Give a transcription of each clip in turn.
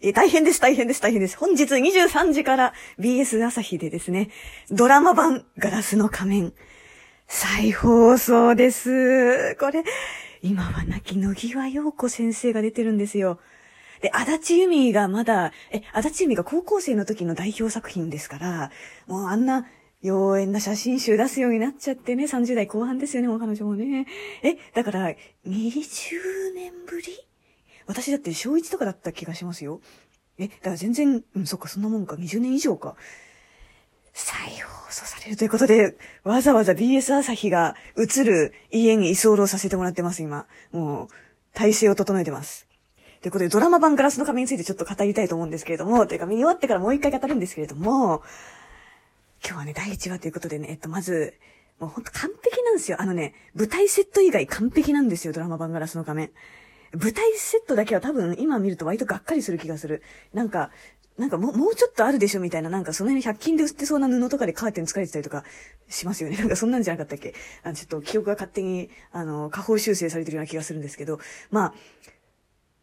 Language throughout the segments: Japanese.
え大変です、大変です、大変です。本日23時から BS 朝日でですね、ドラマ版ガラスの仮面、再放送です。これ、今は亡き野際陽子先生が出てるんですよ。で、足立由美がまだ、え、足立由美が高校生の時の代表作品ですから、もうあんな妖艶な写真集出すようになっちゃってね、30代後半ですよね、もう彼女もね。え、だから、20年ぶり私だって小1とかだった気がしますよ。え、だから全然、うん、そっか、そんなもんか、20年以上か。再放送されるということで、わざわざ BS 朝日が映る家に居候させてもらってます、今。もう、体制を整えてます。ということで、ドラマ版ガラスの仮面についてちょっと語りたいと思うんですけれども、というか見終わってからもう一回語るんですけれども、今日はね、第1話ということでね、えっと、まず、もうほんと完璧なんですよ。あのね、舞台セット以外完璧なんですよ、ドラマ版ガラスの仮面。舞台セットだけは多分今見ると割とがっかりする気がする。なんか、なんかもう、もうちょっとあるでしょみたいな、なんかその辺100均で売ってそうな布とかでカーテン作られてたりとかしますよね。なんかそんなんじゃなかったっけ？あの、ちょっと記憶が勝手に、あの、下方修正されてるような気がするんですけど、まあ、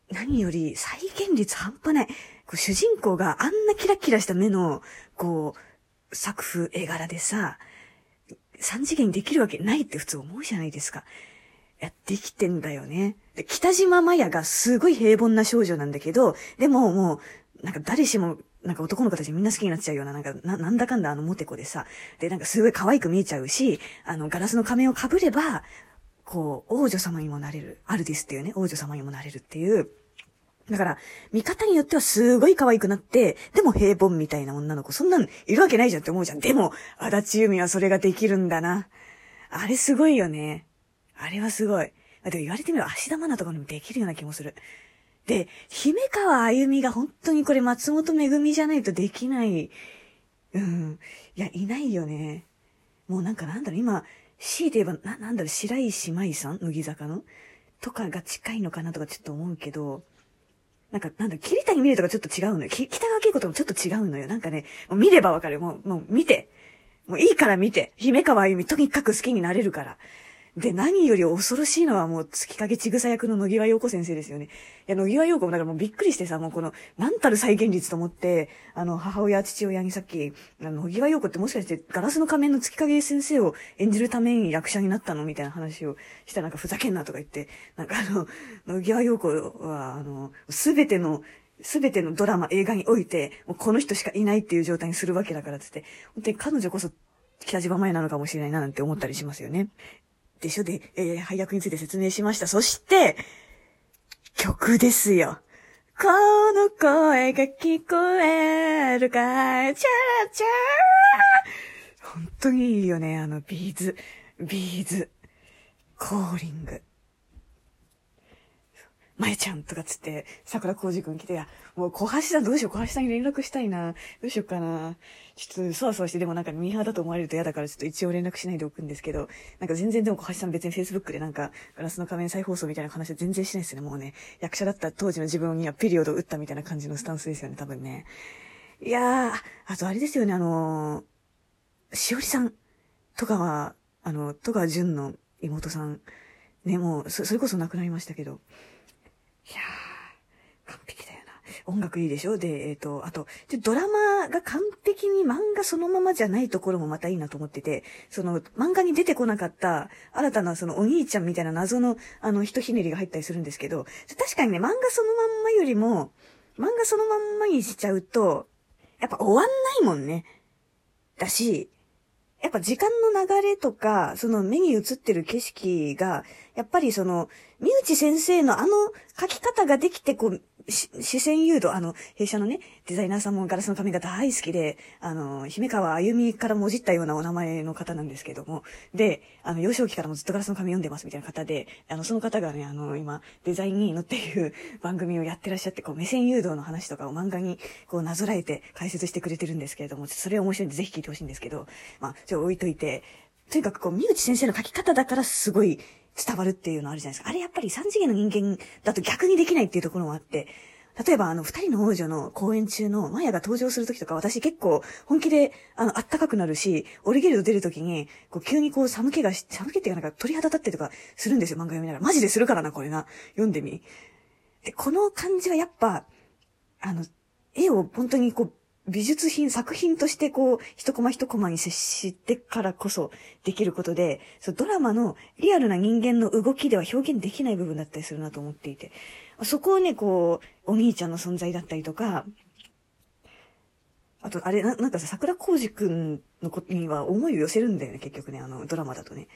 何より再現率半端ない。こう主人公があんなキラキラした目の、こう、作風、絵柄でさ、三次元にできるわけないって普通思うじゃないですか。いや、できてんだよね。で、北島麻也がすごい平凡な少女なんだけど、でももう、なんか誰しも、なんか男の子たちみんな好きになっちゃうような、なんか、な、なんだかんだあのモテ子でさ、で、なんかすごい可愛く見えちゃうし、あの、ガラスの仮面を被れば、こう、王女様にもなれる。アルディスっていうね、王女様にもなれるっていう、だから、見方によってはすごい可愛くなって、でも平凡みたいな女の子、そんなのいるわけないじゃんって思うじゃん。でも、足立由美はそれができるんだな。あれすごいよね。あれはすごい。あでも言われてみれば芦田愛菜とかにもできるような気もする。で、姫川あゆみが本当にこれ松本めぐみじゃないとできない。うん。いや、いないよね。もうなんかなんだろう、今、強いて言えば、な、なんだろう、白石舞さん？乃木坂の？とかが近いのかなとかちょっと思うけど、なんか、なんだろ、桐谷美玲とかちょっと違うのよ。北川景子ともちょっと違うのよ。なんかね、もう見ればわかる。もう、もう見て。もういいから見て。姫川あゆみとにかく好きになれるから。で、何より恐ろしいのはもう月影ちぐさ役の野際陽子先生ですよね。いや、野際陽子もだからもうびっくりしてさ、もうこの、なんたる再現率と思って、あの、母親、父親にさっき、あの、野際陽子ってもしかしてガラスの仮面の月影先生を演じるために役者になったのみたいな話をしたらなんかふざけんなとか言って、なんかあの、野際陽子は、あの、すべての、すべてのドラマ、映画において、もうこの人しかいないっていう状態にするわけだからつって、本当に彼女こそ北島前なのかもしれないななんて思ったりしますよね。でしょ？で、えー、配役について説明しました。そして、曲ですよ。この声が聞こえるかいチャラチャラ本当にいいよね、あの B'z、B'z、Calling。マヤちゃんとかつって、桜小路くん来て、や、もう小橋さんどうしよう、小橋さんに連絡したいな。どうしようかな。ちょっと、そわそわして、でもなんかミーハーだと思われると嫌だから、ちょっと一応連絡しないでおくんですけど、なんか全然でも小橋さん別に Facebook でなんか、ガラスの仮面再放送みたいな話は全然しないですね、もうね。役者だった当時の自分にはピリオド打ったみたいな感じのスタンスですよね、多分ね。いやー、あとあれですよね、あのー、しおりさんとかは、あの、戸川淳の妹さん、ね、もう、そ、それこそ亡くなりましたけど、いやー、完璧だよな。音楽いいでしょ？で、えっ、ー、と、あと、ドラマが完璧に漫画そのままじゃないところもまたいいなと思ってて、その、漫画に出てこなかった、新たなそのお兄ちゃんみたいな謎の、あの、ひとひねりが入ったりするんですけど、確かにね、漫画そのまんまよりも、漫画そのまんまにしちゃうと、やっぱ終わんないもんね。だし、やっぱ時間の流れとか、その目に映ってる景色が、やっぱりその、三内先生のあの書き方ができて、こう、視線誘導、あの、弊社のね、デザイナーさんもガラスの髪が大好きで、あの、姫川あゆみからもじったようなお名前の方なんですけども、で、あの、幼少期からもずっとガラスの髪読んでますみたいな方で、あの、その方がね、あの、今、デザインにのっていう 番組をやってらっしゃって、こう、目線誘導の話とかを漫画に、こう、なぞらえて解説してくれてるんですけれども、それ面白いんでぜひ聞いてほしいんですけど、まあ、ちょ、置いといて、とにかくこう、三内先生の書き方だからすごい伝わるっていうのあるじゃないですか。あれやっぱり三次元の人間だと逆にできないっていうところもあって、例えばあの、二人の王女の公演中のマヤが登場するときとか私結構本気であの、あったかくなるし、オリゲルド出るときに、こう急にこう寒気がし、寒気っていうかなんか鳥肌立ってとかするんですよ、漫画読みながら。マジでするからな、これな。読んでみ。で、この感じはやっぱ、あの、絵を本当にこう、美術品、作品としてこう、一コマ一コマに接してからこそできることで、そのドラマのリアルな人間の動きでは表現できない部分だったりするなと思っていて、そこをね、こう、お兄ちゃんの存在だったりとか、あと、あれ、ななんかさ、桜浩二くんのことには思いを寄せるんだよね、結局ね、あの、ドラマだとね。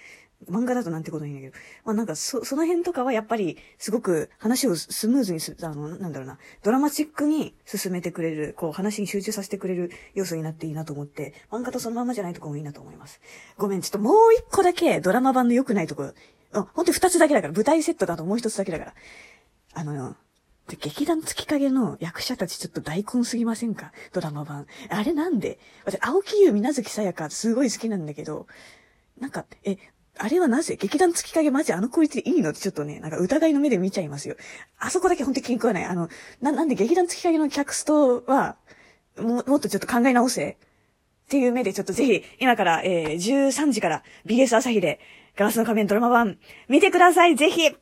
漫画だとなんてことないんだけど。まあなんか、そ、その辺とかはやっぱり、すごく話をスムーズにす、あの、なんだろうな、ドラマチックに進めてくれる、こう、話に集中させてくれる要素になっていいなと思って、漫画とそのままじゃないとこもいいなと思います。ごめん、ちょっともう一個だけドラマ版の良くないとこ、あ、ほんと二つだけだから、舞台セットだともう一つだけだから。あの、で、劇団月影の役者たちちょっと大根すぎませんか？ドラマ版。あれなんで？私、青木優、水月さやか、すごい好きなんだけど、なんか、え、あれはなぜ？劇団月影マジあのクオリティいいの？ってちょっとね、なんか疑いの目で見ちゃいますよ。あそこだけほんと気に食わない。あの、な、なんで劇団月影の客ストは、も、もっとちょっと考え直せ？っていう目でちょっとぜひ、今から、えー、13時から BS 朝日で、ガラスの仮面ドラマ版、見てくださいぜひ